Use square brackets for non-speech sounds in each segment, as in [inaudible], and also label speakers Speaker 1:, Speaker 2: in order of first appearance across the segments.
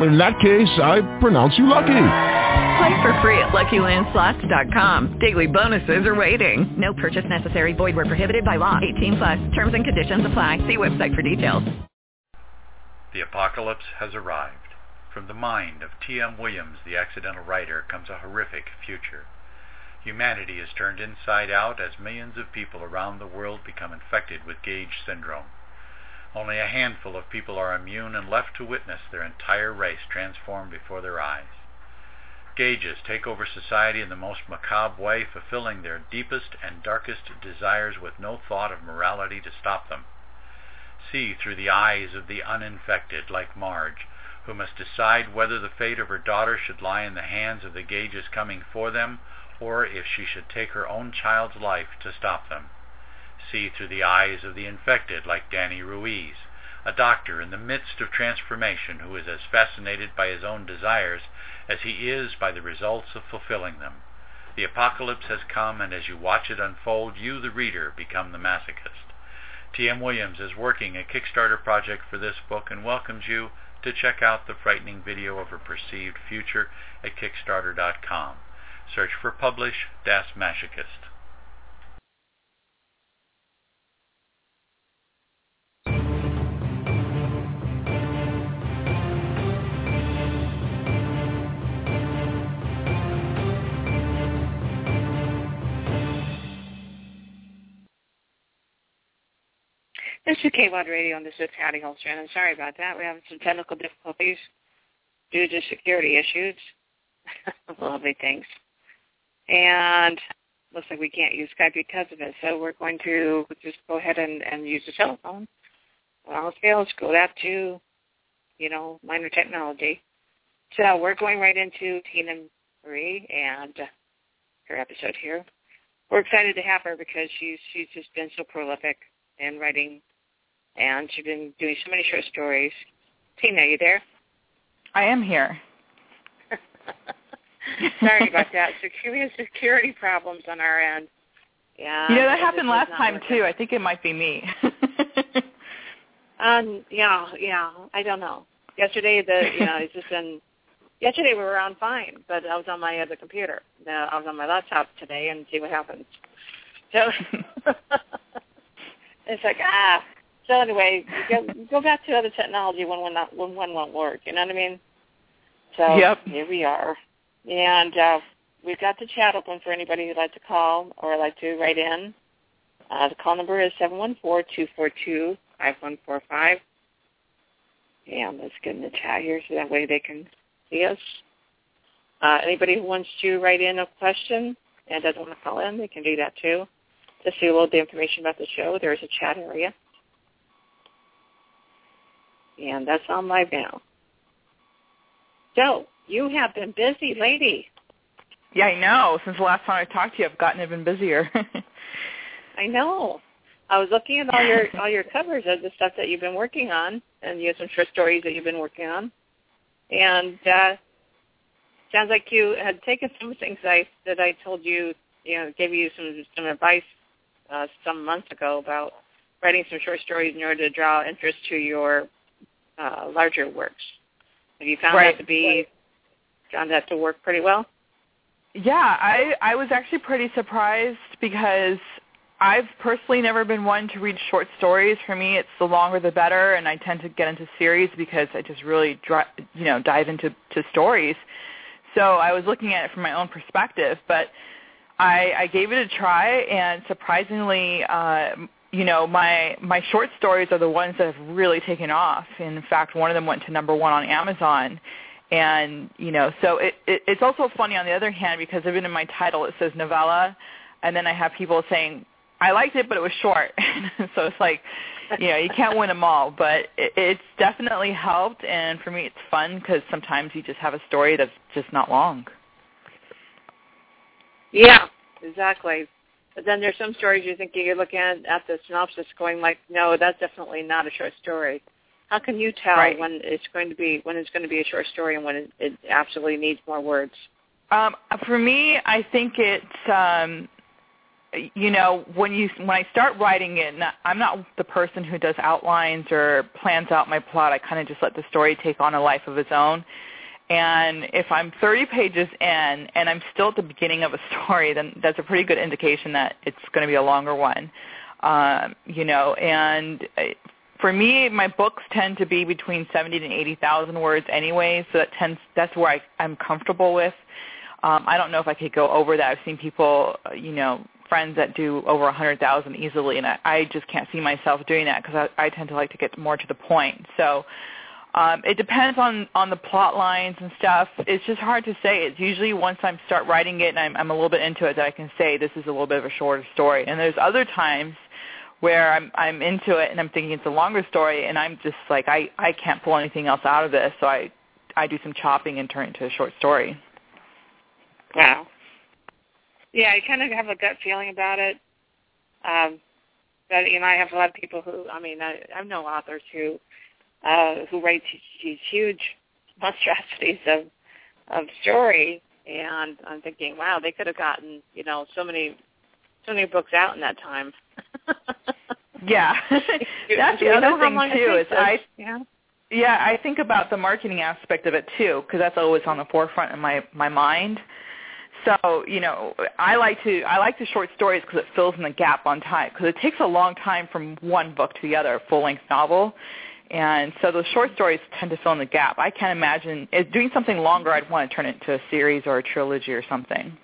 Speaker 1: In that case, I pronounce you lucky.
Speaker 2: Play for free at LuckyLandSlots.com. Daily bonuses are waiting. No purchase necessary. Void where prohibited by law. 18 plus. Terms and conditions apply. See website for details.
Speaker 3: The apocalypse has arrived. From the mind of T.M. Williams, the accidental writer, comes a horrific future. Humanity is turned inside out as millions of people around the world become infected with Gage syndrome. Only a handful of people are immune and left to witness their entire race transformed before their eyes. Gages take over society in the most macabre way, fulfilling their deepest and darkest desires with no thought of morality to stop them. See through the eyes of the uninfected, like Marge, who must decide whether the fate of her daughter should lie in the hands of the Gages coming for them, or if she should take her own child's life to stop them. See through the eyes of the infected, like Danny Ruiz, a doctor in the midst of transformation who is as fascinated by his own desires as he is by the results of fulfilling them. The apocalypse has come, and as you watch it unfold, you, the reader, become the masochist. T.M. Williams is working a Kickstarter project for this book and welcomes you to check out the frightening video of a perceived future at Kickstarter.com. Search for Publish Das Masochist.
Speaker 4: This is KWAD Radio, and this is Patty Holstrom. I'm sorry about that. We're having some technical difficulties due to security issues. [laughs] Lovely things. And looks like we can't use Skype because of it, so we're going to just go ahead and, and use the telephone. When all fails, go back to, you know, minor technology. So we're going right into Tina Marie and her episode here. We're excited to have her because she's she's just been so prolific in writing and she's been doing so many short stories. Tina, are you there?
Speaker 5: I am here. [laughs]
Speaker 4: Sorry about that. Security security problems on our end. Yeah.
Speaker 5: You know that happened last time too. I think it might be me. [laughs]
Speaker 4: um. Yeah. Yeah. I don't know. Yesterday, the you know, it's just been. Yesterday we were on fine, but I was on my other computer. Now I was on my laptop today, and see what happens. So [laughs] it's like ah, so anyway, go, go back to other technology when one not when one won't work. You know what I mean? So
Speaker 5: yep.
Speaker 4: here we are, and uh, we've got the chat open for anybody who'd like to call or like to write in. Uh, the call number is seven one four two four two five one four five. And let's get in the chat here so that way they can see us. Uh, anybody who wants to write in a question and doesn't want to call in, they can do that too. To see a little bit of information about the show, there is a chat area and that's on live now. So you have been busy, lady.
Speaker 5: Yeah, I know. Since the last time I talked to you, I've gotten even busier. [laughs]
Speaker 4: I know. I was looking at all your [laughs] all your covers of the stuff that you've been working on, and you have some short stories that you've been working on, and uh, sounds like you had taken some things I that I told you, you know, gave you some some advice uh, some months ago about writing some short stories in order to draw interest to your uh, larger works. Have you found
Speaker 5: right.
Speaker 4: that to be found that to work pretty well?
Speaker 5: Yeah, I I was actually pretty surprised because I've personally never been one to read short stories. For me, it's the longer the better, and I tend to get into series because I just really dri- you know dive into to stories. So I was looking at it from my own perspective, but I, I gave it a try, and surprisingly, uh, you know, my my short stories are the ones that have really taken off. In fact, one of them went to number one on Amazon. And you know, so it, it it's also funny on the other hand because even in my title it says novella, and then I have people saying I liked it, but it was short. [laughs] so it's like, you know, you can't win them all, but it, it's definitely helped. And for me, it's fun because sometimes you just have a story that's just not long.
Speaker 4: Yeah, exactly. But then there's some stories you think you're looking at, at the synopsis going like, no, that's definitely not a short story. How can you tell
Speaker 5: Right.
Speaker 4: when it's going to be when it's going to be a short story and when it, it absolutely needs more words?
Speaker 5: Um, for me, I think it's um, you know when you when I start writing it, not, I'm not the person who does outlines or plans out my plot. I kind of just let the story take on a life of its own. And if I'm 30 pages in and I'm still at the beginning of a story, then that's a pretty good indication that it's going to be a longer one. Um, you know, and uh, for me, my books tend to be between 70 and 80,000 words anyway, so that tends that's where I, I'm comfortable with. Um, I don't know if I could go over that. I've seen people, uh, you know, friends that do over 100,000 easily, and I, I just can't see myself doing that because I, I tend to like to get more to the point. So um, it depends on on the plot lines and stuff. It's just hard to say. It's usually once I start writing it and I'm, I'm a little bit into it that I can say this is a little bit of a shorter story. And there's other times where I'm I'm into it and I'm thinking it's a longer story and I'm just like I I can't pull anything else out of this, so I I do some chopping and turn it into a short story.
Speaker 4: Wow. Yeah, I kind of have a gut feeling about it. Um, but you know, I have a lot of people who, I mean, I, I know authors who uh, who writes these huge monstrosities of of story, and I'm thinking, wow, they could have gotten you know so many so many books out in that time. [laughs]
Speaker 5: Yeah, [laughs] that's the other thing too. Is? I
Speaker 4: yeah.
Speaker 5: yeah I think about the marketing aspect of it too because that's always on the forefront in my my mind. So you know, I like to I like the short stories because it fills in the gap on time because it takes a long time from one book to the other, a full length novel. And so those short stories tend to fill in the gap. I can't imagine doing something longer. I'd want to turn it into a series or a trilogy or something.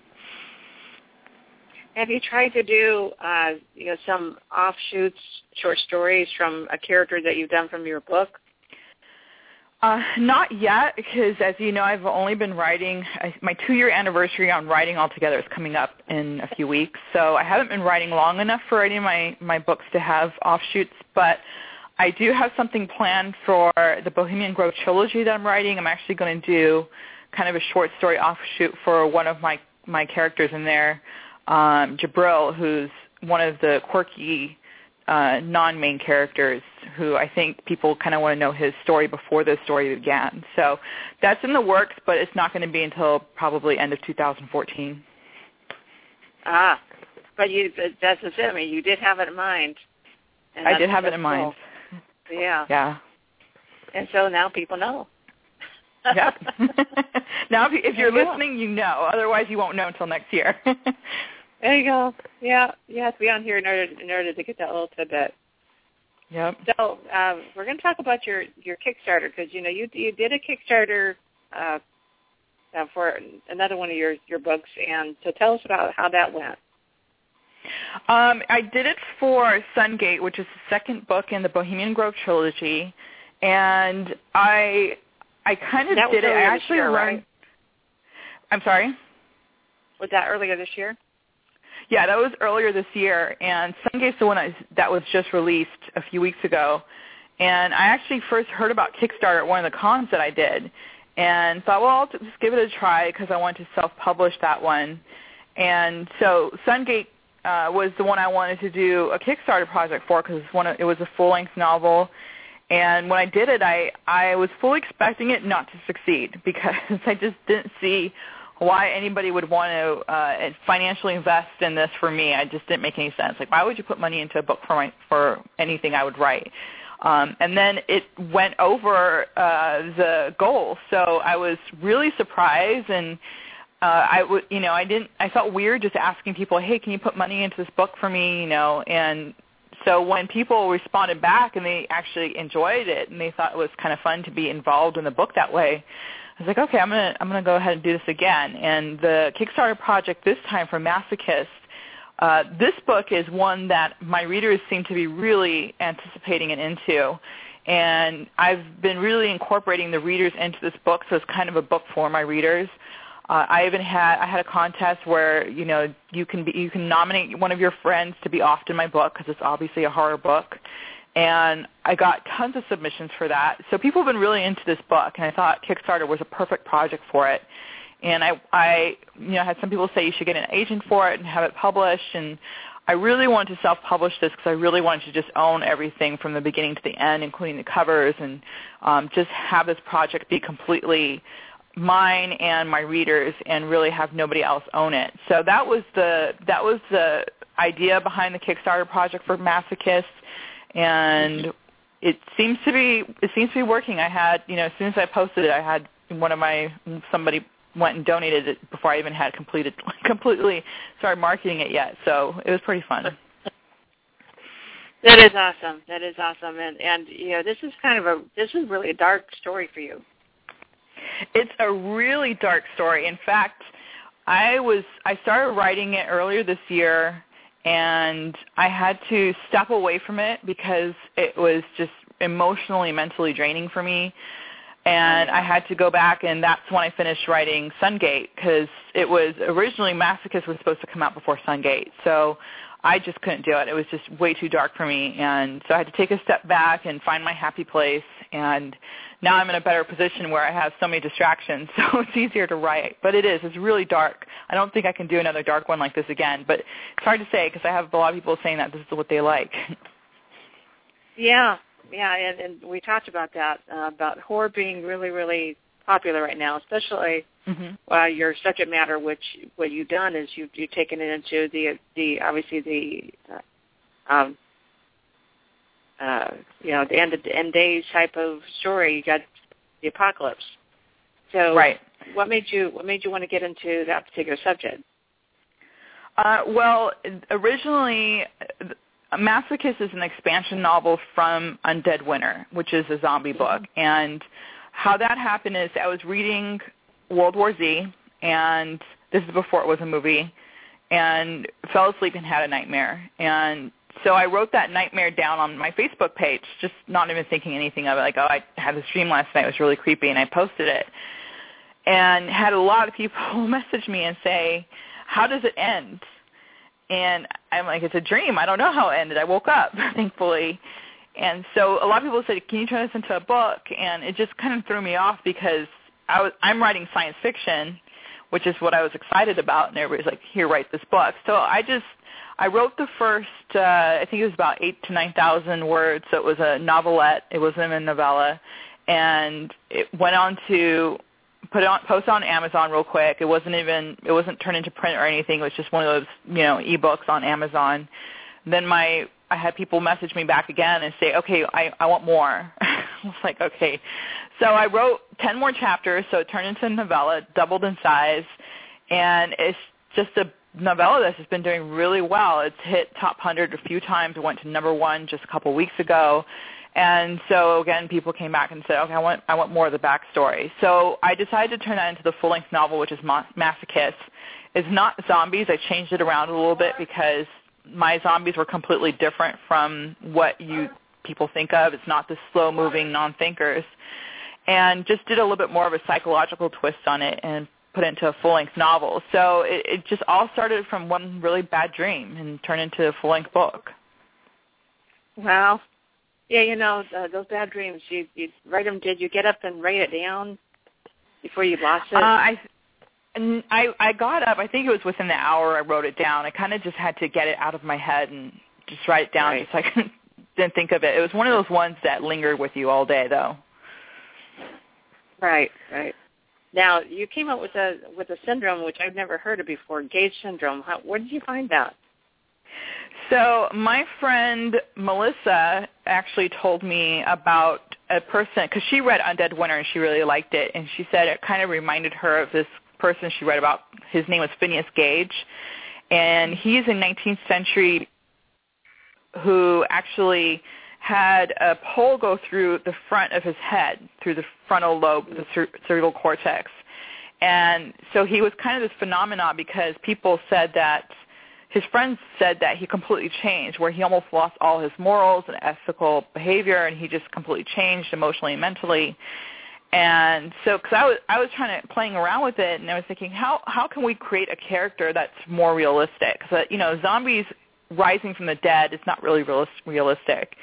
Speaker 4: Have you tried to do uh, you know some offshoots, short stories from a character that you've done from your book?
Speaker 5: Uh, not yet, because as you know, I've only been writing. I, my two-year anniversary on writing altogether is coming up in a few weeks, so I haven't been writing long enough for writing my my books to have offshoots. But I do have something planned for the Bohemian Grove trilogy that I'm writing. I'm actually going to do kind of a short story offshoot for one of my my characters in there, um, Jabril, who's one of the quirky uh, non-main characters who I think people kind of want to know his story before the story began. So that's in the works, but it's not going to be until probably end of 2014.
Speaker 4: Ah, but you that's just it. I mean, you did have it in mind.
Speaker 5: I did have it in mind.
Speaker 4: Yeah.
Speaker 5: Yeah.
Speaker 4: And so now people know.
Speaker 5: Yep. [laughs] now, if, if you're
Speaker 4: you go.
Speaker 5: listening, you know. Otherwise, you won't know until next year. [laughs]
Speaker 4: there you go. Yeah, you have to be on here in order in order to get that little tidbit.
Speaker 5: yep.
Speaker 4: So um, we're going to talk about your your Kickstarter because you know you you did a Kickstarter uh, uh, for another one of your your books, and so tell us about how that went.
Speaker 5: Um, I did it for Sungate, which is the second book in the Bohemian Grove trilogy, and I I kind of
Speaker 4: That
Speaker 5: did it. I actually
Speaker 4: year,
Speaker 5: learned.
Speaker 4: right?
Speaker 5: I'm sorry.
Speaker 4: Was that earlier this year?
Speaker 5: Yeah, that was earlier this year, and Sungate's the one I, that was just released a few weeks ago. And I actually first heard about Kickstarter at one of the cons that I did, and thought, well, I'll just give it a try because I want to self-publish that one. And so Sungate uh, was the one I wanted to do a Kickstarter project for because it was a full-length novel. And when I did it, I I was fully expecting it not to succeed [laughs] because I just didn't see why anybody would want to uh, financially invest in this for me. I just didn't make any sense. Like, why would you put money into a book for my for anything I would write? Um, and then it went over uh, the goal, so I was really surprised and. Uh, I would, you know, I didn't. I felt weird just asking people, "Hey, can you put money into this book for me?" You know, and so when people responded back and they actually enjoyed it and they thought it was kind of fun to be involved in the book that way, I was like, okay, I'm gonna I'm gonna go ahead and do this again. And the Kickstarter project this time for Masochist, uh, this book is one that my readers seem to be really anticipating and into. And I've been really incorporating the readers into this book, so it's kind of a book for my readers. Uh, I even had I had a contest where you know you can be you can nominate one of your friends to be off in my book because it's obviously a horror book, and I got tons of submissions for that. So people have been really into this book, and I thought Kickstarter was a perfect project for it. And I, I, you know, had some people say you should get an agent for it and have it published, and I really wanted to self-publish this because I really wanted to just own everything from the beginning to the end, including the covers, and um, just have this project be completely mine and my readers, and really have nobody else own it. So that was the that was the idea behind the Kickstarter project for Masochist, and mm-hmm. it seems to be it seems to be working. I had you know as soon as I posted it, I had one of my somebody went and donated it before I even had completed [laughs] completely started marketing it yet. So it was pretty fun. [laughs]
Speaker 4: That is awesome. That is awesome. And and you know, this is kind of a this is really a dark story for you.
Speaker 5: It's a really dark story. In fact, I was I started writing it earlier this year and I had to step away from it because it was just emotionally mentally draining for me and I had to go back, and that's when I finished writing Sungate because it was originally Masochist was supposed to come out before Sungate, so I just couldn't do it. It was just way too dark for me, and so I had to take a step back and find my happy place. And now I'm in a better position where I have so many distractions, [laughs] so it's easier to write. But it is. It's really dark. I don't think I can do another dark one like this again. But it's hard to say because I have a lot of people saying that this is what they like. [laughs]
Speaker 4: Yeah, yeah, and, and we talked about that uh, about horror being really, really popular right now, especially
Speaker 5: mm-hmm.
Speaker 4: uh, your subject matter. Which what you've done is you've you've taken it into the the obviously the uh, um, uh, you know the end of the end days type of story. You got the apocalypse. So
Speaker 5: right.
Speaker 4: what made you what made you want to get into that particular subject?
Speaker 5: Uh, well, originally Masochist is an expansion novel from Undead Winter, which is a zombie book. And how that happened is I was reading World War Z, and this is before it was a movie, and fell asleep and had a nightmare. And so I wrote that nightmare down on my Facebook page, just not even thinking anything of it. Like, oh, I had this dream last night. It was really creepy, and I posted it. And had a lot of people [laughs] message me and say, how does it end? and I'm like, it's a dream. I don't know how it ended. I woke up, [laughs] thankfully. And so a lot of people said, can you turn this into a book? And it just kind of threw me off because I was, I'm writing science fiction, which is what I was excited about. And everybody's like, here, write this book. So I just, I wrote the first, uh, I think it was about eight to 9,000 words. So it was a novelette. It wasn't a novella. And it went on to put it on post on Amazon real quick. It wasn't even it wasn't turned into print or anything. It was just one of those you know ebooks on Amazon. Then my I had people message me back again and say, okay, I I want more. [laughs] I was like, okay. So I wrote ten more chapters, so it turned into a novella, doubled in size, and it's just a novella that's just been doing really well. It's hit top 100 a few times. It went to number one just a couple weeks ago. And so again, people came back and said, okay, I want, I want more of the backstory. So I decided to turn that into the full-length novel, which is Masochist. It's not zombies. I changed it around a little bit because my zombies were completely different from what you people think of. It's not the slow-moving non-thinkers. And just did a little bit more of a psychological twist on it and put into a full-length novel. So it, it just all started from one really bad dream and turned into a full-length book.
Speaker 4: Wow. Yeah, you know uh, those bad dreams. You you write them. Did you get up and write it down before you lost it? Uh,
Speaker 5: I. I I got up. I think it was within the hour I wrote it down. I kind of just had to get it out of my head and just write it down.
Speaker 4: Right.
Speaker 5: Just so I [laughs] didn't think of it. It was one of those ones that lingered with you all day, though.
Speaker 4: Right, right. Now you came up with a with a syndrome which I've never heard of before, Gage syndrome. How, where did you find that?
Speaker 5: So my friend Melissa actually told me about a person because she read Undead Winter and she really liked it, and she said it kind of reminded her of this person she read about. His name was Phineas Gage, and he's a 19th century who actually had a pole go through the front of his head, through the frontal lobe, the cer- cerebral cortex. And so he was kind of this phenomenon because people said that his friends said that he completely changed, where he almost lost all his morals and ethical behavior, and he just completely changed emotionally and mentally. And so, because I was I was trying to playing around with it, and I was thinking, how how can we create a character that's more realistic? Because uh, you know, zombies rising from the dead is not really realistic.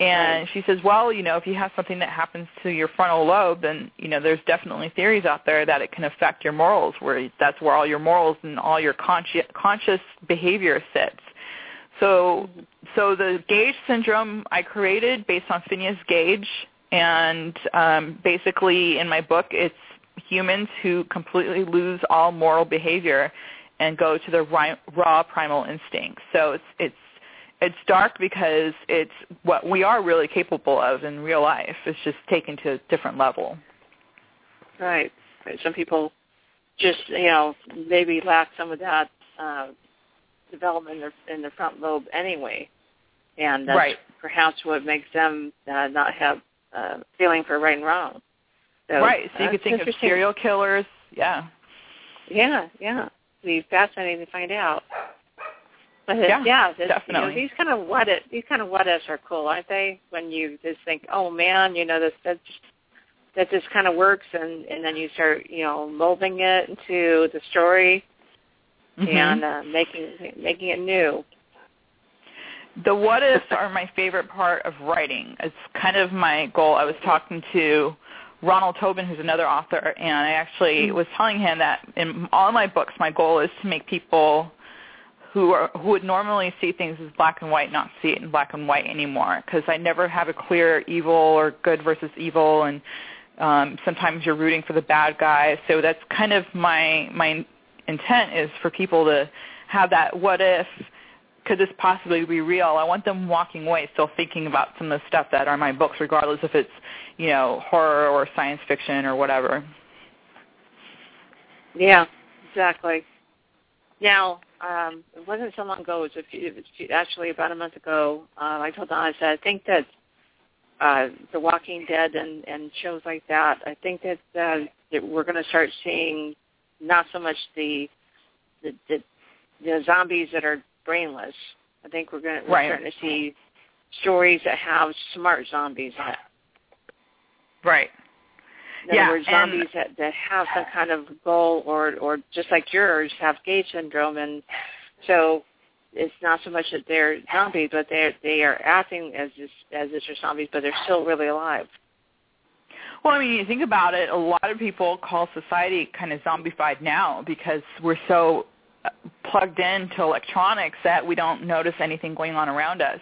Speaker 5: And she says, well, you know, if you have something that happens to your frontal lobe, then, you know, there's definitely theories out there that it can affect your morals, where that's where all your morals and all your conscious, conscious behavior sits. So so the Gage syndrome I created based on Phineas Gage, and um, basically in my book it's humans who completely lose all moral behavior and go to their raw primal instincts. So it's it's it's dark because it's what we are really capable of in real life. It's just taken to a different level.
Speaker 4: Right. Some people just you know maybe lack some of that uh, development in their, in their front lobe anyway, and that's
Speaker 5: right.
Speaker 4: perhaps what makes them uh, not have uh, feeling for right and wrong. So,
Speaker 5: right. So you could think of serial killers. Yeah.
Speaker 4: Yeah, yeah. It'd be fascinating to find out. But
Speaker 5: yeah,
Speaker 4: yeah
Speaker 5: definitely.
Speaker 4: You know, these kind of what it, these kind of what ifs are cool, aren't they? When you just think, oh man, you know, this that just that just kind of works, and and then you start, you know, molding it into the story
Speaker 5: mm-hmm.
Speaker 4: and uh, making making it new.
Speaker 5: The what ifs are my favorite part of writing. It's kind of my goal. I was talking to Ronald Tobin, who's another author, and I actually
Speaker 4: mm-hmm.
Speaker 5: was telling him that in all my books, my goal is to make people who are who would normally see things as black and white not see it in black and white anymore. Because I never have a clear evil or good versus evil and um sometimes you're rooting for the bad guy. So that's kind of my my intent is for people to have that what if could this possibly be real? I want them walking away still thinking about some of the stuff that are in my books regardless if it's you know horror or science fiction or whatever.
Speaker 4: Yeah exactly. Now um, it wasn't so long ago. It was, a few, it was actually about a month ago. Uh, I told Donna, I said, I think that uh, The Walking Dead and, and shows like that, I think that, uh, that we're going to start seeing not so much the, the, the, the zombies that are brainless. I think we're going to, we're
Speaker 5: right.
Speaker 4: starting to see stories that have smart zombies in it.
Speaker 5: Right.
Speaker 4: In
Speaker 5: yeah,
Speaker 4: other words, zombies that, that have some kind of goal or or just like yours have Gage syndrome and so it's not so much that they're zombies, but they they are acting as this, as if they're zombies, but they're still really alive.
Speaker 5: Well, I mean, you think about it. A lot of people call society kind of zombified now because we're so uh, plugged into electronics that we don't notice anything going on around us.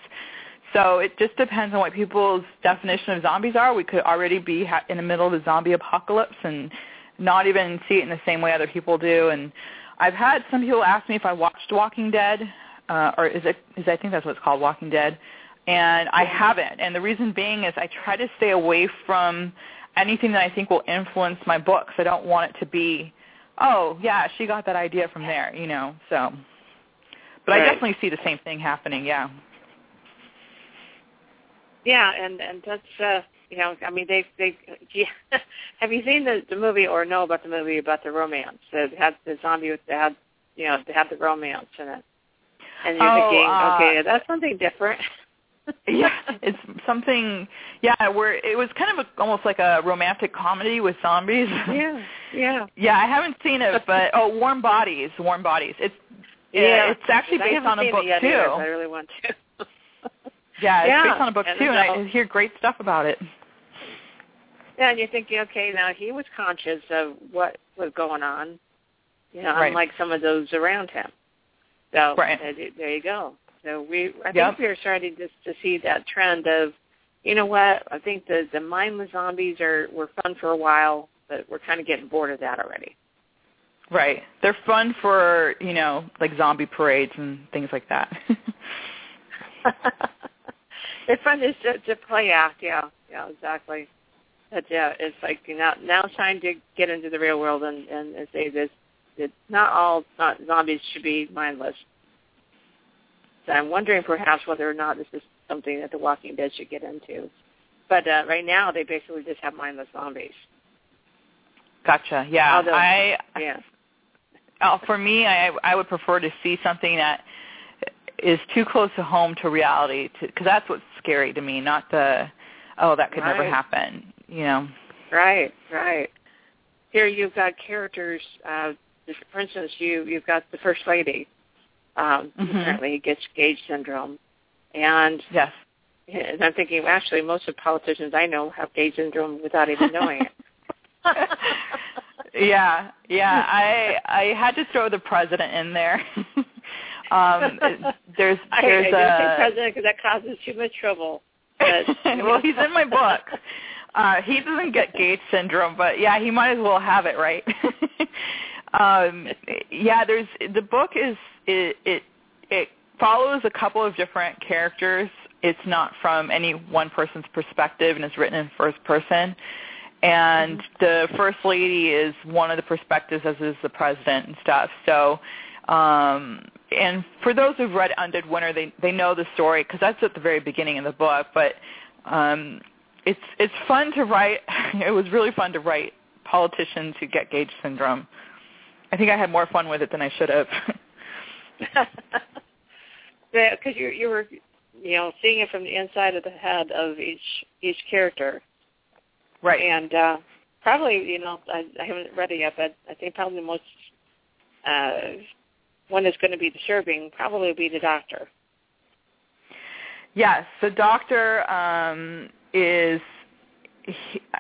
Speaker 5: So it just depends on what people's definition of zombies are. We could already be ha- in the middle of the zombie apocalypse and not even see it in the same way other people do. And I've had some people ask me if I watched Walking Dead, uh, or is it is I think that's what it's called, Walking Dead, and I haven't. And the reason being is I try to stay away from anything that I think will influence my books. I don't want it to be, oh yeah, she got that idea from there, you know. So, but
Speaker 4: right.
Speaker 5: I definitely see the same thing happening. Yeah.
Speaker 4: Yeah, and and that's uh you know I mean they they [laughs] yeah. have you seen the the movie or know about the movie about the romance that had the zombie with that had you know they had the romance in it and you're
Speaker 5: oh,
Speaker 4: thinking
Speaker 5: uh,
Speaker 4: okay that's something different. [laughs]
Speaker 5: yeah, it's something. Yeah, where it was kind of a, almost like a romantic comedy with zombies. [laughs]
Speaker 4: Yeah, yeah.
Speaker 5: yeah, I haven't seen it, but oh, Warm Bodies, Warm Bodies. It's
Speaker 4: yeah,
Speaker 5: it's actually based on a book
Speaker 4: too.
Speaker 5: Either,
Speaker 4: I really want to.
Speaker 5: Yeah, it's
Speaker 4: yeah.
Speaker 5: based on a book
Speaker 4: and
Speaker 5: too, and I hear great stuff about it.
Speaker 4: Yeah, and you're thinking, okay, now he was conscious of what was going on, you know,
Speaker 5: right.
Speaker 4: unlike some of those around him. So
Speaker 5: right.
Speaker 4: there you go. So we, I
Speaker 5: yep.
Speaker 4: think we are starting to to see that trend of, you know what? I think the the mindless zombies are were fun for a while, but we're kind of getting bored of that already.
Speaker 5: Right. They're fun for you know like zombie parades and things like that. [laughs] [laughs]
Speaker 4: it's fun to, to play act. Yeah, yeah, exactly. But yeah, it's like now now it's time to get into the real world and and, and say this. That not all not zombies should be mindless. So I'm wondering perhaps whether or not this is something that The Walking Dead should get into. But uh, right now, they basically just have mindless zombies.
Speaker 5: Gotcha. Yeah,
Speaker 4: Although,
Speaker 5: I
Speaker 4: yeah. [laughs]
Speaker 5: Oh, for me, I I would prefer to see something that is too close to home to reality because that's what's scary to me not the oh that could
Speaker 4: right.
Speaker 5: never happen you know?
Speaker 4: Right right. Here you've got characters uh for instance you you've got the first lady um
Speaker 5: mm-hmm.
Speaker 4: apparently gets gage syndrome and
Speaker 5: yes.
Speaker 4: And i'm thinking well, actually most of the politicians i know have gage syndrome without even knowing it. [laughs]
Speaker 5: Yeah yeah i i had to throw the president in there [laughs] Um, [laughs] there's
Speaker 4: I,
Speaker 5: there's
Speaker 4: I didn't say president because that causes too much trouble. [laughs]
Speaker 5: well, he's in my book. [laughs] Uh, he doesn't get Gage syndrome, but yeah, he might as well have it, right? um, yeah, there's the book is it, it it follows a couple of different characters. It's not from any one person's perspective, and it's written in first person. And
Speaker 4: Mm-hmm.
Speaker 5: the first lady is one of the perspectives, as is the president and stuff. So, um, and for those who've read Undead Winter, they they know the story because that's at the very beginning of the book. But um, it's it's fun to write. [laughs] It was really fun to write politicians who get Gage syndrome. I think I had more fun with it than I should have. [laughs]
Speaker 4: Because you you were you know seeing it from the inside of the head of each each character,
Speaker 5: right.
Speaker 4: and uh, probably you know I, I haven't read it yet, but I think probably the most uh, one that's going to be disturbing probably be the doctor.
Speaker 5: Yes, the doctor um, is.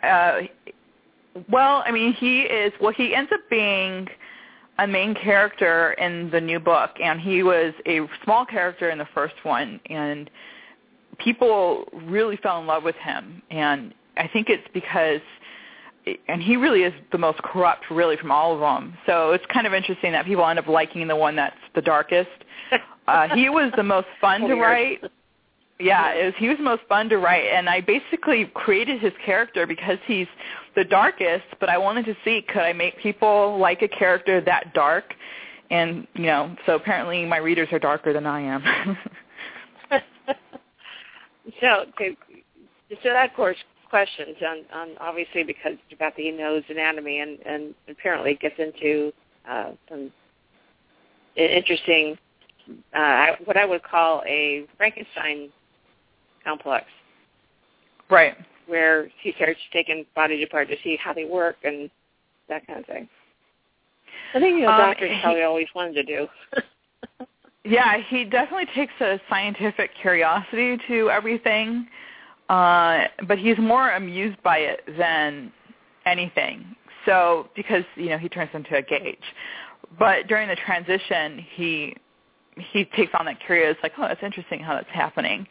Speaker 5: Uh, well, I mean, he is. Well, he ends up being a main character in the new book, and he was a small character in the first one, and people really fell in love with him, and I think it's because. And he really is the most corrupt, really, from all of them. So it's kind of interesting that people end up liking the one that's the darkest. [laughs] Uh, he was the most fun to write. Yeah, it was, he was the most fun to write, and I basically created his character because he's the darkest. But I wanted to see could I make people like a character that dark, and you know, so apparently my readers are darker than I am. [laughs] [laughs]
Speaker 4: so to, so that course questions on, on obviously because the nose anatomy and, and apparently gets into uh, some interesting uh, what I would call a Frankenstein complex
Speaker 5: right.
Speaker 4: where he starts taking bodies apart to see how they work and that kind of thing. I think you know
Speaker 5: Um,
Speaker 4: doctors probably always wanted to do. [laughs]
Speaker 5: Yeah, he definitely takes a scientific curiosity to everything, uh, but he's more amused by it than anything. So because you know he turns into a Gage, but during the transition, he he takes on that curious, like, oh, that's interesting how that's happening,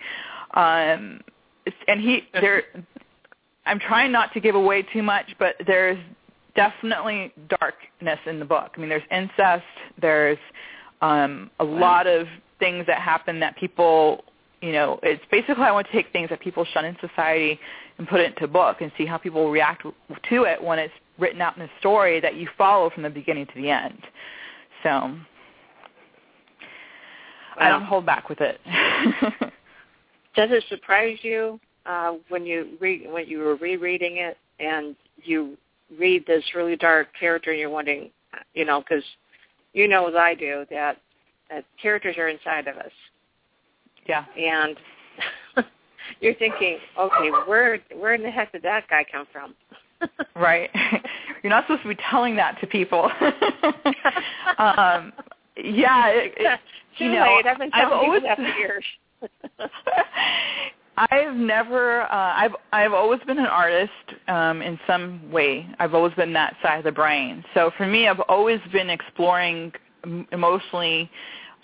Speaker 5: um, and he there. I'm trying not to give away too much, but there's definitely darkness in the book. I mean, there's incest, there's um, a lot of things that happen that people, you know, it's basically I want to take things that people shun in society and put it into a book and see how people react to it when it's written out in a story that you follow from the beginning to the end. So I don't hold back with it. [laughs]
Speaker 4: Does it surprise you uh, when you read when you were rereading it and you read this really dark character and you're wondering, you know, because you know as I do that, that characters are inside of us,
Speaker 5: yeah.
Speaker 4: and [laughs] you're thinking, okay, where where in the heck did that guy come from? [laughs]
Speaker 5: Right. [laughs] You're not supposed to be telling that to people. um, yeah, it, it, you know,
Speaker 4: late. I've been
Speaker 5: I've
Speaker 4: telling
Speaker 5: always
Speaker 4: people that for years.
Speaker 5: I've never. Uh, I've I've always been an artist um, in some way. I've always been that side of the brain. So for me, I've always been exploring emotionally.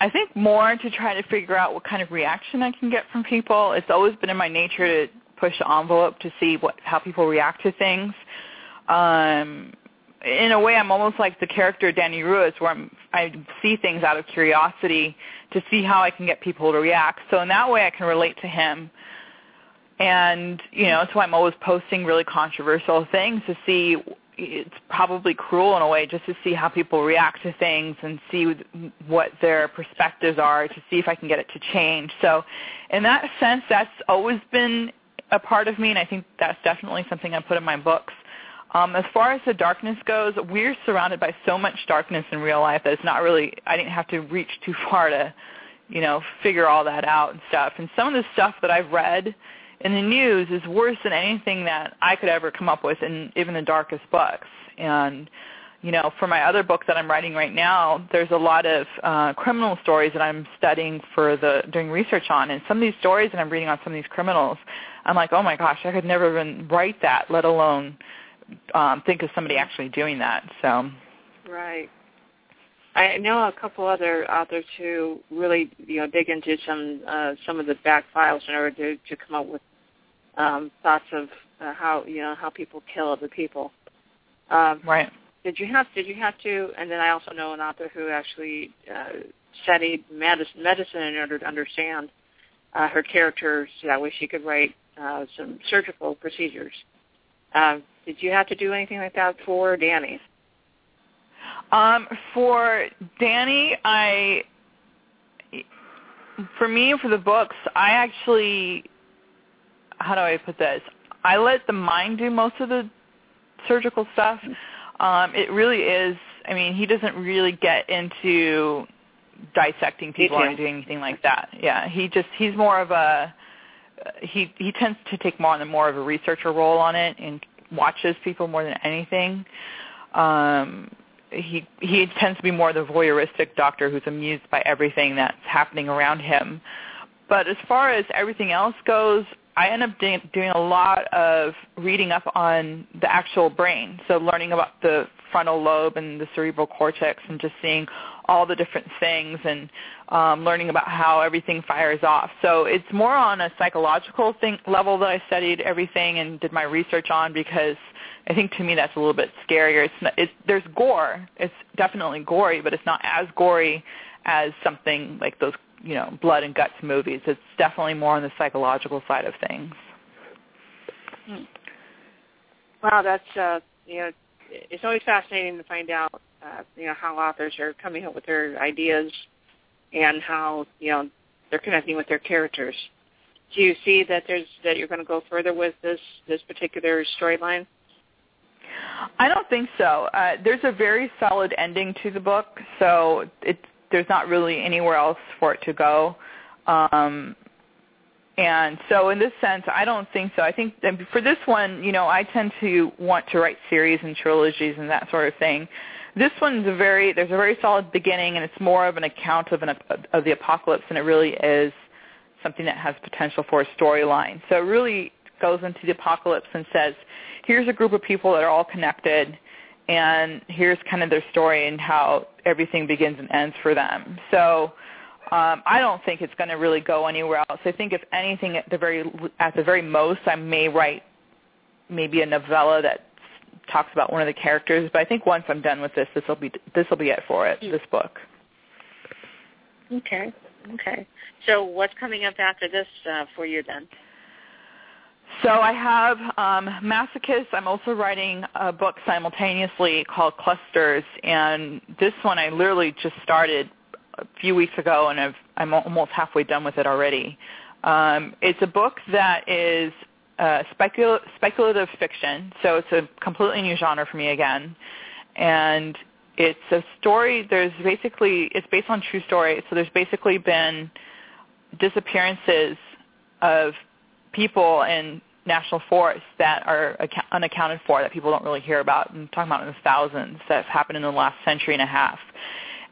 Speaker 5: I think more to try to figure out what kind of reaction I can get from people. It's always been in my nature to push the envelope to see what how people react to things. Um, in a way, I'm almost like the character Danny Ruiz, where I'm, I see things out of curiosity to see how I can get people to react. So in that way, I can relate to him. And you know, that's why I'm always posting really controversial things to see. It's probably cruel in a way, just to see how people react to things and see what their perspectives are to see if I can get it to change. So, in that sense, that's always been a part of me, and I think that's definitely something I put in my books. Um, as far as the darkness goes, we're surrounded by so much darkness in real life that it's not really. I didn't have to reach too far to, you know, figure all that out and stuff. And some of the stuff that I've read in the news is worse than anything that I could ever come up with in even the darkest books. And you know, for my other book that I'm writing right now, there's a lot of uh, criminal stories that I'm studying for the doing research on, and some of these stories that I'm reading on some of these criminals, I'm like, oh my gosh, I could never even write that, let alone um, think of somebody actually doing that. So,
Speaker 4: Right. I know a couple other authors who really, you know, dig into some uh, some of the back files in order to to come up with um, thoughts of uh, how you know how people kill other people. Um,
Speaker 5: right.
Speaker 4: Did you have Did you have to? And then I also know an author who actually uh, studied medicine, medicine in order to understand uh, her characters. So that way, she could write uh, some surgical procedures. Um, did you have to do anything like that for Danny?
Speaker 5: Um, for Danny, I, for me, for the books, I actually, how do I put this? I let the mind do most of the surgical stuff. Um, it really is. I mean, he doesn't really get into dissecting people or doing anything like that. Yeah, he just he's more of a he he tends to take more on the more of a researcher role on it and watches people more than anything. Um, he he tends to be more of the voyeuristic doctor who's amused by everything that's happening around him. But as far as everything else goes, I end up doing, a lot of reading up on the actual brain, so learning about the frontal lobe and the cerebral cortex, and just seeing all the different things and um, learning about how everything fires off. So it's more on a psychological thing level that I studied everything and did my research on because I think to me that's a little bit scarier. It's, not, it's there's gore. It's definitely gory, but it's not as gory as something like those you know blood and guts movies. It's definitely more on the psychological side of things.
Speaker 4: Wow, that's uh, you know, it's always fascinating to find out uh, you know how authors are coming up with their ideas and how you know they're connecting with their characters. Do you see that there's that you're going to go further with this this particular storyline?
Speaker 5: I don't think so. Uh, there's a very solid ending to the book, so it's there's not really anywhere else for it to go. Um, and so in this sense, I don't think so. I think for this one, you know, I tend to want to write series and trilogies and that sort of thing. This one's a very there's a very solid beginning, and it's more of an account of an of the apocalypse, and it really is something that has potential for a storyline. So it really goes into the apocalypse and says, here's a group of people that are all connected and here's kind of their story and how everything begins and ends for them. So um, I don't think it's going to really go anywhere else. I think if anything, at the very at the very most, I may write maybe a novella that talks about one of the characters. But I think once I'm done with this, this will be this will be it for it. This book.
Speaker 4: Okay. Okay. So what's coming up after this uh, for you then?
Speaker 5: So I have um, Masochist. I'm also writing a book simultaneously called Clusters, and this one I literally just started a few weeks ago, and I've, I'm almost halfway done with it already. Um, it's a book that is uh, specul- speculative fiction, so it's a completely new genre for me again, and it's a story. There's basically it's based on true story, so there's basically been disappearances of people in national forests that are unaccounted for that people don't really hear about. I'm talking about in the thousands that have happened in the last century and a half.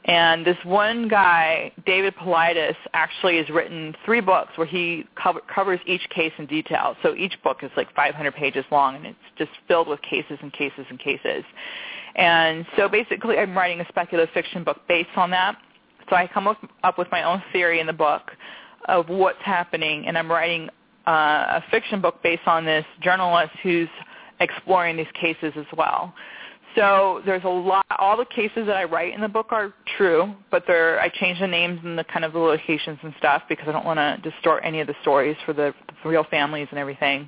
Speaker 5: And this one guy, David Paulides, actually has written three books where he cover, covers each case in detail. So each book is like 500 pages long, and it's just filled with cases and cases and cases. And so basically I'm writing a speculative fiction book based on that. So I come up, with my own theory in the book of what's happening, and I'm writing Uh, a fiction book based on this journalist who's exploring these cases as well. So there's a lot. All the cases that I write in the book are true, but there I change the names and the kind of the locations and stuff because I don't want to distort any of the stories for the, the real families and everything.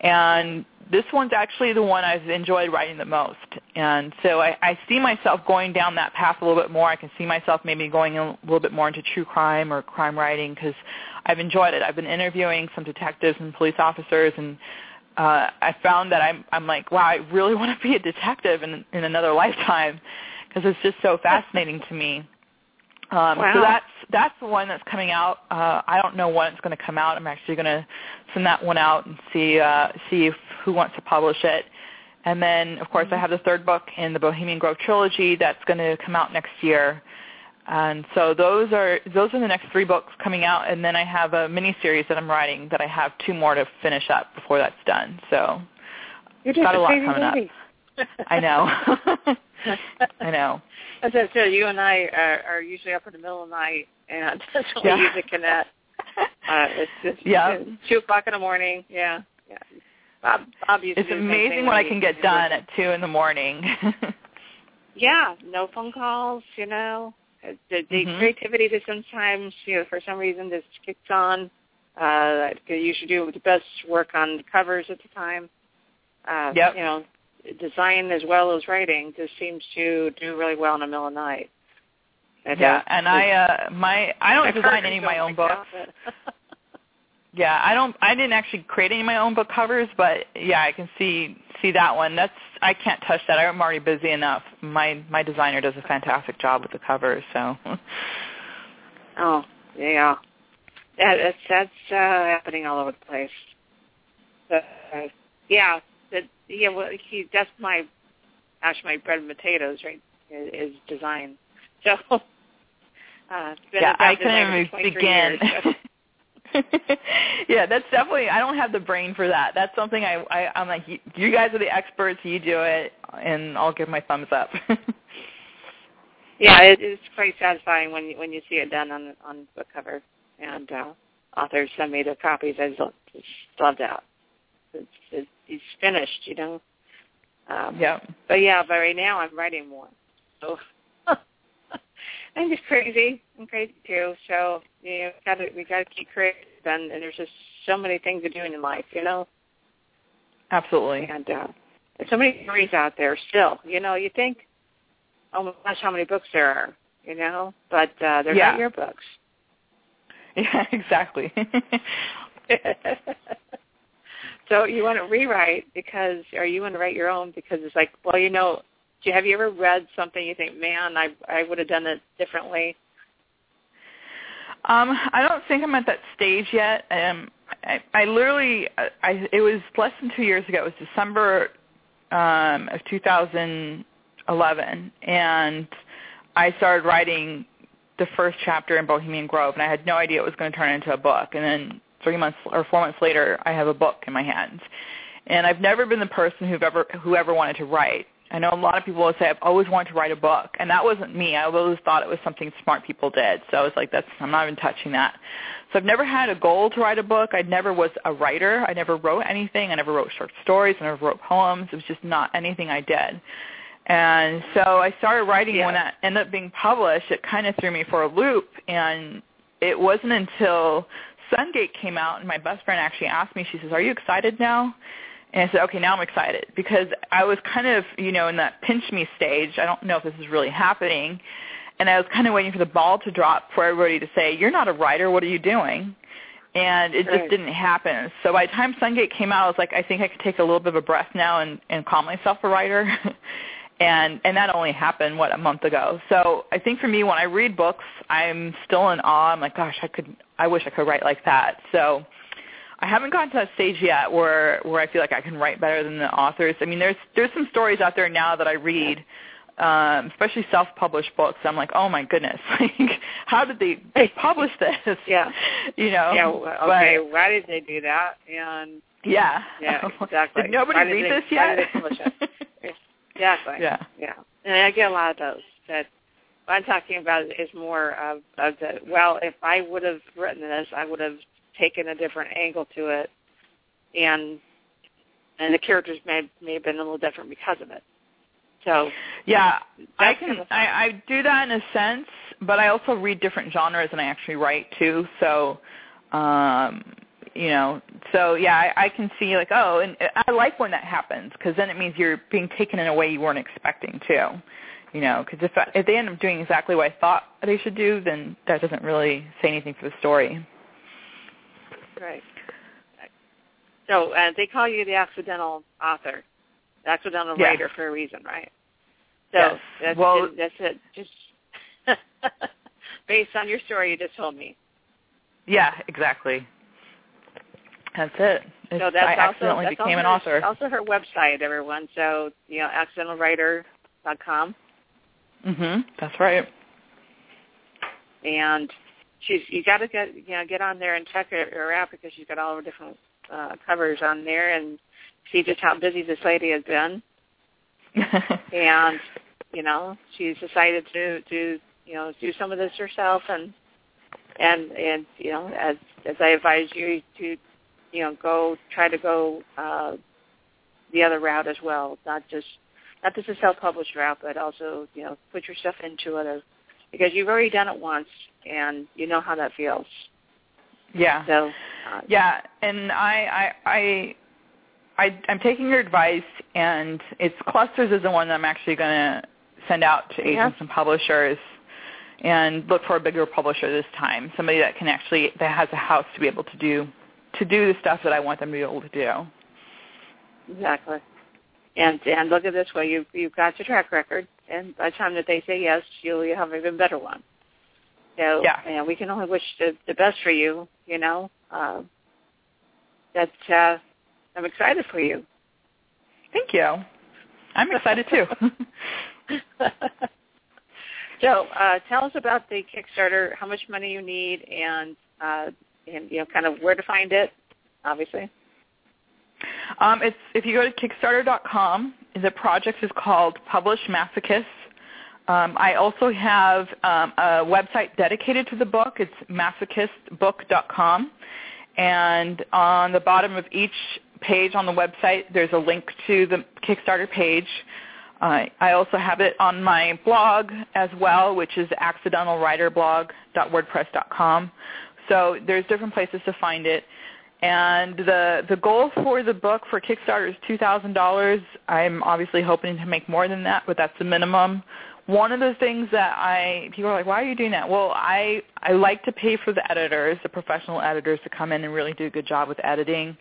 Speaker 5: And this one's actually the one I've enjoyed writing the most. And so I, I see myself going down that path a little bit more. I can see myself maybe going a little bit more into true crime or crime writing because I've enjoyed it. I've been interviewing some detectives and police officers, and uh, I found that I'm I'm like, wow, I really [laughs] want to be a detective in in another lifetime because it's just so fascinating to me. Um,
Speaker 4: wow.
Speaker 5: So that's that's the one that's coming out. Uh, I don't know when it's going to come out. I'm actually going to send that one out and see uh, see if, who wants to publish it. And then, of course, I have the third book in the Bohemian Grove trilogy that's going to come out next year. And so those are those are the next three books coming out, and then I have a mini series that I'm writing that I have two more to finish up before that's done. So
Speaker 4: You're just
Speaker 5: got a,
Speaker 4: a
Speaker 5: lot
Speaker 4: crazy
Speaker 5: coming
Speaker 4: lady.
Speaker 5: up. [laughs] I know. I know.
Speaker 4: As I said, you and I are, are usually up in the middle of the night, and [laughs] that's when
Speaker 5: Yeah.
Speaker 4: we usually connect. Uh, it's just [laughs]
Speaker 5: Yeah.
Speaker 4: two o'clock in the morning. Yeah, yeah. Bob, Bob used to
Speaker 5: It's
Speaker 4: do
Speaker 5: amazing
Speaker 4: thing
Speaker 5: what I can get done at two in the morning.
Speaker 4: Yeah, no phone calls. You know, the, the
Speaker 5: Mhm.
Speaker 4: creativity that sometimes you know for some reason just kicks on. Uh, you should do the best work on the covers at the time. Uh,
Speaker 5: Yep.
Speaker 4: You know, design as well as writing just seems to do really well in the middle of night. And,
Speaker 5: yeah,
Speaker 4: uh,
Speaker 5: and I uh my I don't design any of my own books. [laughs]
Speaker 4: like that, but-
Speaker 5: Yeah, I don't. I didn't actually create any of my own book covers, but yeah, I can see see that one. That's I can't touch that. I'm already busy enough. My my designer does a fantastic job with the covers. So [laughs]
Speaker 4: oh, yeah. That, that's that's uh, happening all over the place. But, uh, yeah, that yeah. Well, he that's my actually my bread and potatoes, right? Is, is design. [laughs] So, uh,
Speaker 5: yeah, I couldn't even
Speaker 4: 23 years,
Speaker 5: begin.
Speaker 4: so-
Speaker 5: yeah, that's definitely. I don't have the brain for that. That's something I, I I'm like, you, you guys are the experts. You do it, and I'll give my thumbs up.
Speaker 4: yeah, it, it's quite satisfying when you, when you see it done on on book cover, and uh, authors send me their copies. I just, just love that. It's, it's, it's finished, you know. Um,
Speaker 5: yeah.
Speaker 4: But yeah, but right now I'm writing more. So I'm just crazy. I'm crazy too. So you know, gotta we gotta keep creative, and, and there's just so many things to do in life, you know.
Speaker 5: Absolutely.
Speaker 4: And uh, there's so many stories out there still. You know, you think, oh my gosh, how many books there are, you know? But uh, they're
Speaker 5: Yeah.
Speaker 4: not your books. [laughs]
Speaker 5: Yeah, exactly. [laughs]
Speaker 4: so you want to rewrite because, or you want to write your own because it's like, well, you know, do you, have you ever read something you think, man, I I would have done it differently?
Speaker 5: Um, I don't think I'm at that stage yet. Um, I, I literally, I, it was less than two years ago. It was December um, of 2011, and I started writing the first chapter in Bohemian Grove, and I had no idea it was going to turn into a book. And then three months or four months later, I have a book in my hands. And I've never been the person who've ever who ever wanted to write. I know a lot of people will say I've always wanted to write a book, and that wasn't me. I always thought it was something smart people did. So I was like, that's I'm not even touching that. So I've never had a goal to write a book. I never was a writer. I never wrote anything. I never wrote short stories. I never wrote poems. It was just not anything I did. And so I started writing
Speaker 4: Yeah.
Speaker 5: when that ended up being published. It kind of threw me for a loop, and it wasn't until Sungate came out, and my best friend actually asked me. She says, "Are you excited now?" And I said, okay, now I'm excited because I was kind of, you know, in that pinch me stage. I don't know if this is really happening. And I was kind of waiting for the ball to drop for everybody to say, you're not a writer. What are you doing? And it
Speaker 4: Right.
Speaker 5: just didn't happen. So by the time Sungate came out, I was like, I think I could take a little bit of a breath now and, and call myself a writer. [laughs] and and that only happened what a month ago. So I think for me, when I read books, I'm still in awe. I'm like, gosh, I could, I wish I could write like that. So I haven't gotten to that stage yet where where I feel like I can write better than the authors. I mean, there's there's some stories out there now that I read, um, especially self-published books. I'm like, oh my goodness, [laughs] like how did they publish this? [laughs]
Speaker 4: Yeah. [laughs]
Speaker 5: you know.
Speaker 4: yeah. well,
Speaker 5: But-
Speaker 4: Okay. why did they do that? And
Speaker 5: yeah.
Speaker 4: Yeah, exactly.
Speaker 5: Did nobody
Speaker 4: Why did
Speaker 5: read
Speaker 4: they-
Speaker 5: this
Speaker 4: why
Speaker 5: yet?
Speaker 4: did they publish exactly.
Speaker 5: yeah.
Speaker 4: Yeah, and I get a lot of those. That what I'm talking about is more of, of the well, if I would have written this, I would have taken a different angle to it, and and the characters may may have been a little different because of it. So
Speaker 5: Yeah, I can.
Speaker 4: kind of
Speaker 5: I, I do that in a sense, but I also read different genres and I actually write too. So, um, you know, so yeah, I, I can see like, oh, and I like when that happens because then it means you're being taken in a way you weren't expecting to. You know, because if I- if they end up doing exactly what I thought they should do, then that doesn't really say anything for the story.
Speaker 4: Right. So uh, they call you the accidental author, the accidental
Speaker 5: Yeah.
Speaker 4: writer for a reason, right? So
Speaker 5: Yes.
Speaker 4: that's
Speaker 5: Well-
Speaker 4: it, that's it. Just [laughs] based on your story you just told me.
Speaker 5: Yeah, exactly. That's it. It's,
Speaker 4: So that's
Speaker 5: I
Speaker 4: also
Speaker 5: accidentally
Speaker 4: that's
Speaker 5: became
Speaker 4: also
Speaker 5: an
Speaker 4: her. Also her website, everyone. So you know, accidentalwriter.com,
Speaker 5: Mhm. That's right.
Speaker 4: and she's you got to get you know get on there and check her, her out because she's got all her different uh, covers on there and see just how busy this lady has been. [laughs] and you know she's decided to to you know do some of this herself and and and you know as as I advise you to you know go try to go uh the other route as well not just not just a self-published route but also you know put your stuff into it because you've already done it once and you know how that feels
Speaker 5: yeah
Speaker 4: so uh,
Speaker 5: yeah and I I I I, I'm taking your advice, and it's clusters is the one that I'm actually going to send out to agents and publishers, and look for a bigger publisher this time, somebody that can actually that has a house to be able to do to do the stuff that I want them to be able to do.
Speaker 4: Exactly. And and look at this way, you you've got your track record, and by the time that they say yes, you'll you have an even better one. So
Speaker 5: yeah,
Speaker 4: you know, we can only wish the, the best for you. You know, uh, that uh, I'm excited for you.
Speaker 5: Thank you. I'm excited too. [laughs] [laughs]
Speaker 4: so, uh, tell us about the Kickstarter. How much money you need, and uh, and you know, kind of where to find it. Obviously.
Speaker 5: Um, it's if you go to Kickstarter.com. The project is called Publish Masochist. Um, I also have um, a website dedicated to the book. It's masochistbook.com. And on the bottom of each page on the website, there's a link to the Kickstarter page. Uh, I also have it on my blog as well, which is accidentalwriterblog.wordpress.com. So there's different places to find it. And the the goal for the book for Kickstarter is two thousand dollars. I'm obviously hoping to make more than that, but that's the minimum. One of the things that I people are like, why are you doing that? Well, I I like to pay for the editors, the professional editors, to come in and really do a good job with editing.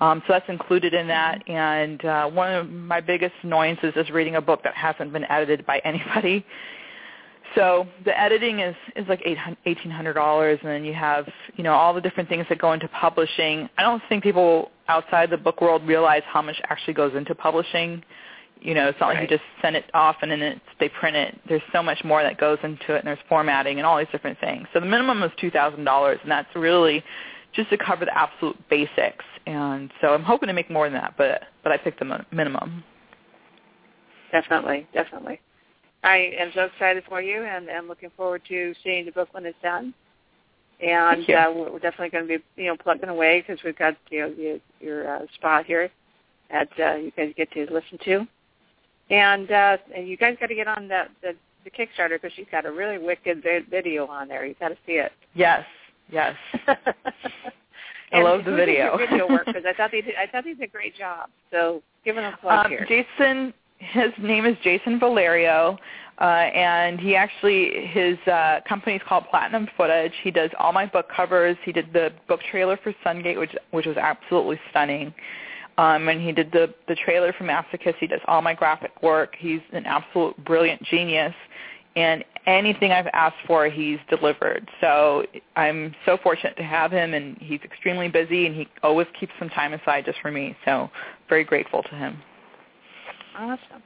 Speaker 5: Um, so that's included in that. And uh, one of my biggest annoyances is reading a book that hasn't been edited by [laughs] anybody. So the editing is is like eighteen hundred dollars, and then you have you know all the different things that go into publishing. I don't think people outside the book world realize how much actually goes into publishing. You know, it's not
Speaker 4: right.
Speaker 5: like you just send it off and then it's, they print it. There's so much more that goes into it, and there's formatting and all these different things. So the minimum is two thousand dollars, and that's really just to cover the absolute basics. And so I'm hoping to make more than that, but but I picked the minimum.
Speaker 4: Definitely, definitely. I am so excited for you, and I'm looking forward to seeing the book when it's done. And uh, we're definitely going to be, you know, plugging away because we've got, you know, your, your uh, spot here that uh, you guys get to listen to. And uh, and you guys got to get on the the, the Kickstarter because she's got a really wicked video on there. You got to see it.
Speaker 5: Yes, yes. [laughs] I love the video.
Speaker 4: Did video work [laughs] because I thought they did. I thought they did a great job. So give them a plug
Speaker 5: um,
Speaker 4: here.
Speaker 5: Jason, his name is Jason Valerio, uh, and he actually his uh, company is called Platinum Footage. He does all my book covers. He did the book trailer for Sungate, which which was absolutely stunning. Um, and he did the the trailer for Masochist. He does all my graphic work. He's an absolute brilliant genius and anything I've asked for, he's delivered. So I'm so fortunate to have him, and he's extremely busy, and he always keeps some time aside just for me. So very grateful to him.
Speaker 4: Awesome.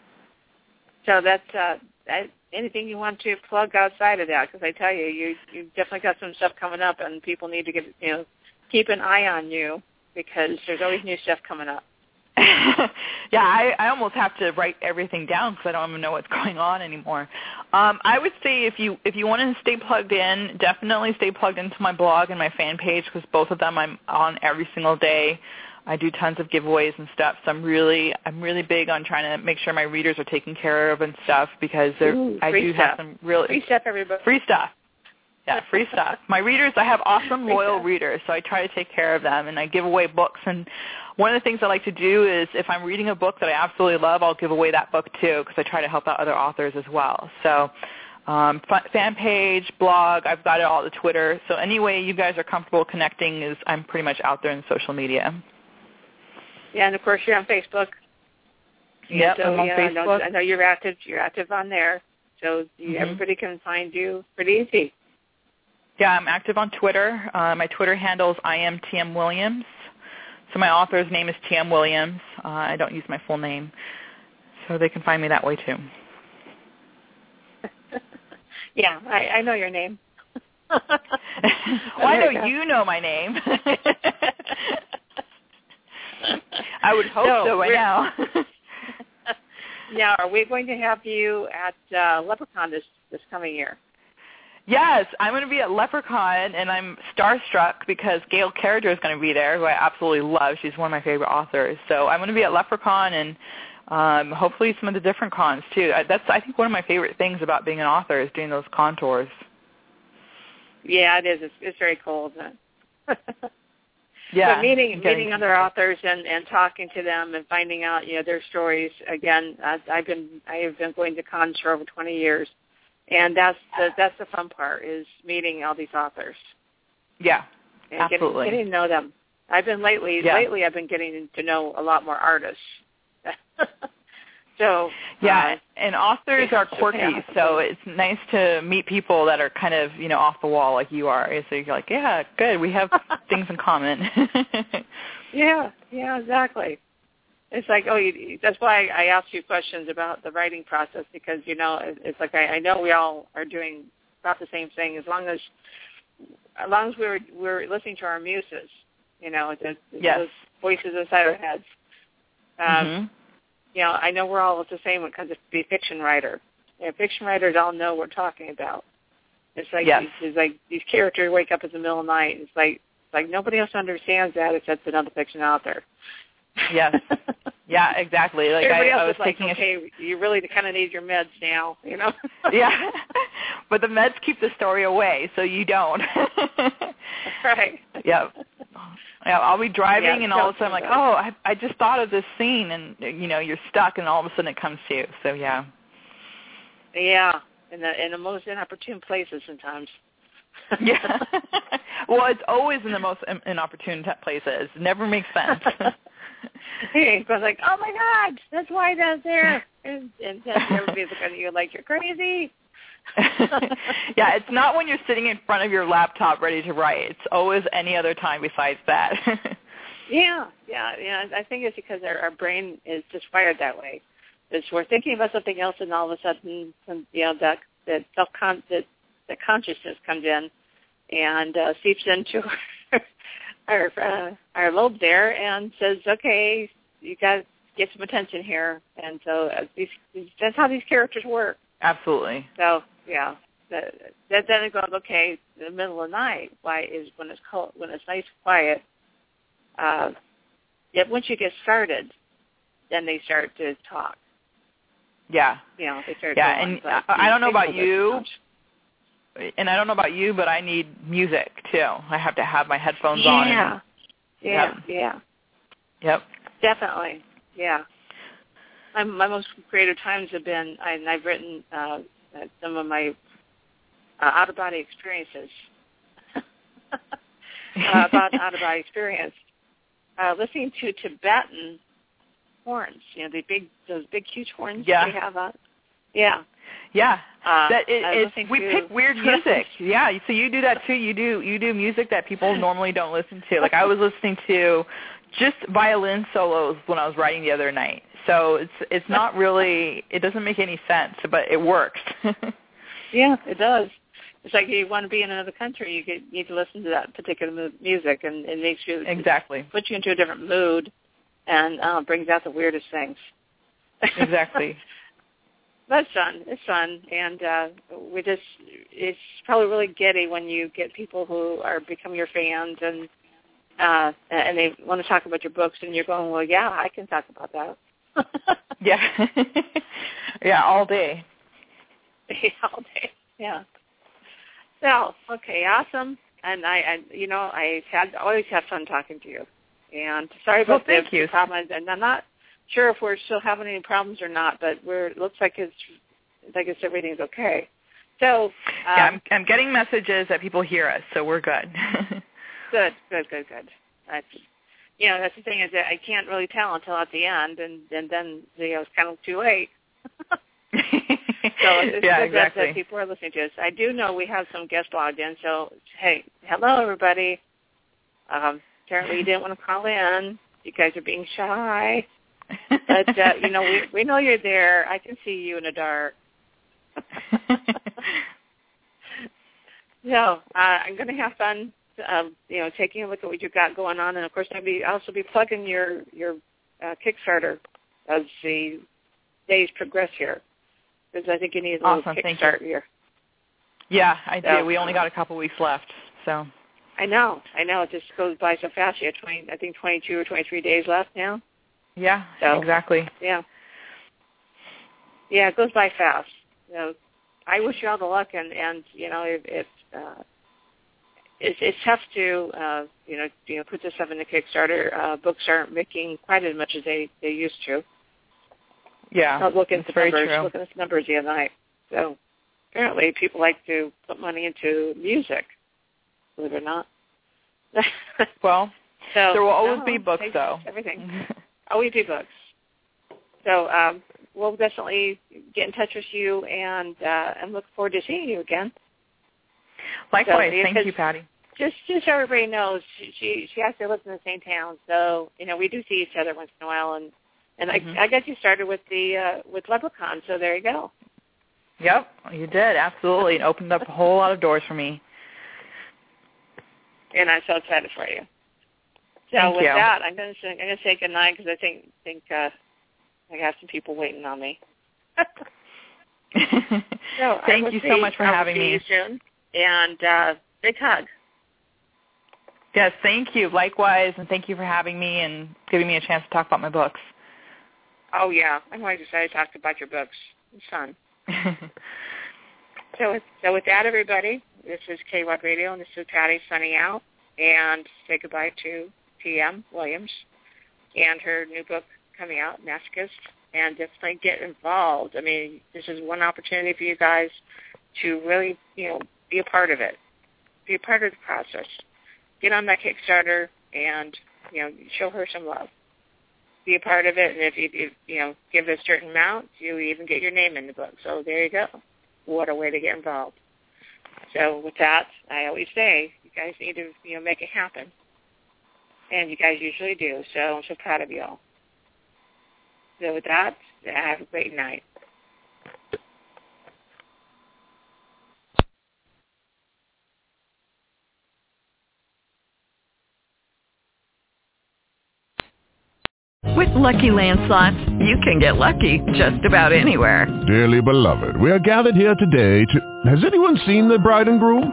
Speaker 4: So that's uh, that, anything you want to plug outside of that, because I tell you, you you definitely got some stuff coming up, and people need to get you know keep an eye on you because there's always new stuff coming up. [laughs]
Speaker 5: yeah, I, I almost have to write everything down because I don't even know what's [laughs] going on anymore. Um, I would say if you if you want to stay plugged in, definitely stay plugged into my blog and my fan page because both of them I'm on every single day. I do tons of giveaways and stuff, so I'm really I'm really big on trying to make sure my readers are taken care of and stuff because
Speaker 4: Ooh,
Speaker 5: I do
Speaker 4: stuff.
Speaker 5: have some really
Speaker 4: free stuff, everybody.
Speaker 5: Free stuff. Yeah, free stuff. My readers, I have awesome, loyal readers, so I try to take care of them, and I give away books. And one of the things I like to do is, if I'm reading a book that I absolutely love, I'll give away that book too, because I try to help out other authors as well. So, um, fan page, blog, I've got it all the Twitter. So any way you guys are comfortable connecting is, I'm pretty much out there in social media.
Speaker 4: Yeah, and of course you're on Facebook.
Speaker 5: Yep,
Speaker 4: so,
Speaker 5: I'm on
Speaker 4: yeah,
Speaker 5: Facebook.
Speaker 4: I know, I know you're active. You're active on there, so you,
Speaker 5: Mhm.
Speaker 4: everybody can find you pretty easy.
Speaker 5: Yeah, I'm active on Twitter. Uh, my Twitter handle is I am TM Williams. So my author's name is TM Williams. Uh, I don't use my full name, so they can find me that way too. [laughs]
Speaker 4: yeah, I, I know your name. [laughs]
Speaker 5: well, I know [laughs] you know my name. I would hope
Speaker 4: No,
Speaker 5: so by
Speaker 4: we're-
Speaker 5: now. [laughs]
Speaker 4: now, are we going to have you at uh, LepreCon this this coming year?
Speaker 5: Yes, I'm going to be at LepreCon, and I'm starstruck because Gail Carriger is going to be there, who I absolutely love. She's one of my favorite authors. So I'm going to be at LepreCon and um, hopefully some of the different cons too. That's I think one of my favorite things about being an author is doing those con tours.
Speaker 4: Yeah, it is. It's, it's very cool, isn't it? [laughs]
Speaker 5: yeah,
Speaker 4: but meeting meeting other authors and and talking to them and finding out you know their stories. Again, I, I've been I have been going to cons for over 20 years and that's the that's the fun part is meeting all these authors.
Speaker 5: Yeah,
Speaker 4: and
Speaker 5: absolutely.
Speaker 4: Getting, getting to know them. I've been lately
Speaker 5: yeah.
Speaker 4: lately I've been getting to know a lot more artists. [laughs] so
Speaker 5: yeah,
Speaker 4: uh,
Speaker 5: and authors are quirky,
Speaker 4: yeah.
Speaker 5: so it's nice to meet people that are kind of you know off the wall like you are. So you're like, yeah, good, we have [laughs] things in common. [laughs]
Speaker 4: yeah, yeah, exactly. It's like, oh, you, that's why I asked you questions about the writing process because you know it's like I, I know we all are doing about the same thing as long as as long as we're we're listening to our muses, you know, the,
Speaker 5: yes.
Speaker 4: those voices inside our heads. Um,
Speaker 5: mm-hmm.
Speaker 4: You know, I know we're all the same when it comes to be a fiction writer. You know, fiction writers all know what we're talking about. It's like
Speaker 5: yes.
Speaker 4: these, it's like these characters wake up in the middle of the night. It's like it's like nobody else understands that except another fiction author.
Speaker 5: Yes. [laughs] Yeah, exactly. Like
Speaker 4: Everybody
Speaker 5: I,
Speaker 4: else
Speaker 5: I was
Speaker 4: is like,
Speaker 5: taking
Speaker 4: okay, you really kind of need your meds now, you know. [laughs]
Speaker 5: yeah, but the meds keep the story away, so you don't.
Speaker 4: right.
Speaker 5: Yeah. Yeah, I'll be driving
Speaker 4: Yeah,
Speaker 5: and all of a sudden I'm like, oh, I, I just thought of this scene, and you know you're stuck, and all of a sudden it comes to you. So yeah.
Speaker 4: Yeah, in the in the most inopportune places sometimes.
Speaker 5: yeah. [laughs] [laughs] well, it's always in the most in- inopportune t- places. It never makes sense. [laughs]
Speaker 4: I was like, oh my god, that's why that's there, and, and everybody's looking at you like you're crazy. [laughs]
Speaker 5: yeah, it's not when you're sitting in front of your laptop ready to write. It's always any other time besides that. [laughs]
Speaker 4: yeah, yeah, yeah. I think it's because our, our brain is just wired that way. It's we're thinking about something else, and all of a sudden, some, you know, that that self con that the consciousness comes in and uh, seeps into our uh, our lobe there and says, "Okay, you got to get some attention here." And so uh, these, that's how these characters work.
Speaker 5: Absolutely.
Speaker 4: So yeah, that, that then it goes, okay, the middle of the night, why is when it's cold, when it's nice and quiet. Uh, yet once you get started, then they start to talk.
Speaker 5: Yeah.
Speaker 4: You know, they start.
Speaker 5: Yeah, and I, I don't know about you. And I don't know about you, but I need music too. I have to have my headphones on.
Speaker 4: Yeah.
Speaker 5: And,
Speaker 4: Yeah.
Speaker 5: Yep.
Speaker 4: Yeah.
Speaker 5: yep.
Speaker 4: Definitely. Yeah. My, my most creative times have been, I, and I've written uh, uh, some of my uh, out-of-body experiences [laughs] uh, about [laughs] out-of-body experience. Uh, listening to Tibetan horns, you know, the big, those big, huge horns
Speaker 5: Yeah.
Speaker 4: they have out. Yeah.
Speaker 5: Yeah.
Speaker 4: Uh,
Speaker 5: that it, it's we pick weird music. [laughs] yeah, so you do that too. You do you do music that people normally don't listen to. Like I was listening to just violin solos when I was writing the other night. So it's it's not really it doesn't make any sense, but it works. [laughs]
Speaker 4: Yeah, it does. It's like you want to be in another country, you get, need to listen to that particular mu- music, and it makes you
Speaker 5: exactly.
Speaker 4: puts you into a different mood, and uh, brings out the weirdest things. [laughs]
Speaker 5: Exactly.
Speaker 4: That's fun. It's fun, and uh, we just it's probably really giddy when you get people who are become your fans and uh, and they want to talk about your books, and you're going, well, yeah, I can talk about that. [laughs]
Speaker 5: yeah. [laughs] yeah, all day. [laughs]
Speaker 4: Yeah, all day. Yeah. So, okay, awesome. And I, I you know, I had always have fun talking to you. And sorry
Speaker 5: Well,
Speaker 4: about
Speaker 5: thank
Speaker 4: the
Speaker 5: you.
Speaker 4: problem. And I'm not sure if we're still having any problems or not, but we're it looks like it's like it's everything's okay. So, um,
Speaker 5: yeah, I'm I'm getting messages that people hear us, so we're good. [laughs]
Speaker 4: good, good, good, good. That's you know, that's the thing is that I can't really tell until at the end, and and then you know it's kind of too late. [laughs] So it's [laughs]
Speaker 5: yeah,
Speaker 4: good that-
Speaker 5: exactly.
Speaker 4: that people are listening to us. I do know we have some guests logged in, so hey, hello everybody. Um, apparently you didn't want to call in. You guys are being shy, but uh, you know we [laughs] we know you're there. I can see you in the dark. [laughs] so uh, I'm going to have fun, um, you know, taking a look at what you've got going on, and of course I'll be I'll also be plugging your your uh, Kickstarter as the days progress here, because I think you need a little
Speaker 5: Awesome, thank
Speaker 4: kickstart here.
Speaker 5: Yeah, I
Speaker 4: So-
Speaker 5: do. We only got a couple weeks left, so
Speaker 4: I know, I know. It just goes by so fast. You have twenty, I think twenty-two or twenty-three days left now.
Speaker 5: Yeah,
Speaker 4: So-
Speaker 5: exactly.
Speaker 4: Yeah. Yeah, it goes by fast. You know, I wish you all the luck, and and you know, if, if uh, it's it's tough to uh, you know you know put this stuff in the Kickstarter. Uh, books aren't making quite as much as they they used to.
Speaker 5: Yeah,
Speaker 4: I was looking at the numbers,
Speaker 5: true.
Speaker 4: looking at the numbers the other night. So apparently, people like to put money into music. Believe it or not. [laughs]
Speaker 5: Well,
Speaker 4: so
Speaker 5: there will always
Speaker 4: no,
Speaker 5: be books, though.
Speaker 4: Everything. [laughs] Always be books. So um, we'll definitely get in touch with you and uh, and look forward to seeing you again.
Speaker 5: Likewise,
Speaker 4: So,
Speaker 5: thank you, Patty.
Speaker 4: Just just so everybody knows, she she, she actually lives in the same town, so you know we do see each other once in a while, and and
Speaker 5: Mhm.
Speaker 4: I I got you started with the uh, with LepreCon, so there you go.
Speaker 5: Yep, you did absolutely. It opened up a whole lot of doors for me.
Speaker 4: and I'm so excited for you. So
Speaker 5: Thank
Speaker 4: with
Speaker 5: you.
Speaker 4: that, I'm going to say, I'm going to say goodnight because I think think uh, I have some people waiting on me. [laughs] So
Speaker 5: Thank you
Speaker 4: see-
Speaker 5: so much for
Speaker 4: I
Speaker 5: having
Speaker 4: see
Speaker 5: me.
Speaker 4: You soon, and uh, big hug.
Speaker 5: Yes, thank you. Likewise, and thank you for having me and giving me a chance to talk about my books.
Speaker 4: Oh yeah, I'm always excited to talk about your books. It's fun. [laughs] So with, so with that, everybody, this is KWAT Radio, and this is Patty signing out, and say goodbye to T.M. Williams and her new book coming out, Masochist, and definitely get involved. I mean, this is one opportunity for you guys to really, you know, be a part of it, be a part of the process. Get on that Kickstarter and, you know, show her some love. Be a part of it, and if you, if, you know, give a certain amount, you even get your name in the book. So there you go what a way to get involved. So with that, I always say you guys need to you know make it happen, and you guys usually do. So I'm so proud of you all. So with that, have a great night.
Speaker 2: With Lucky Land Slots, you can get lucky just about anywhere.
Speaker 1: Dearly beloved, we are gathered here today to... Has anyone seen the bride and groom?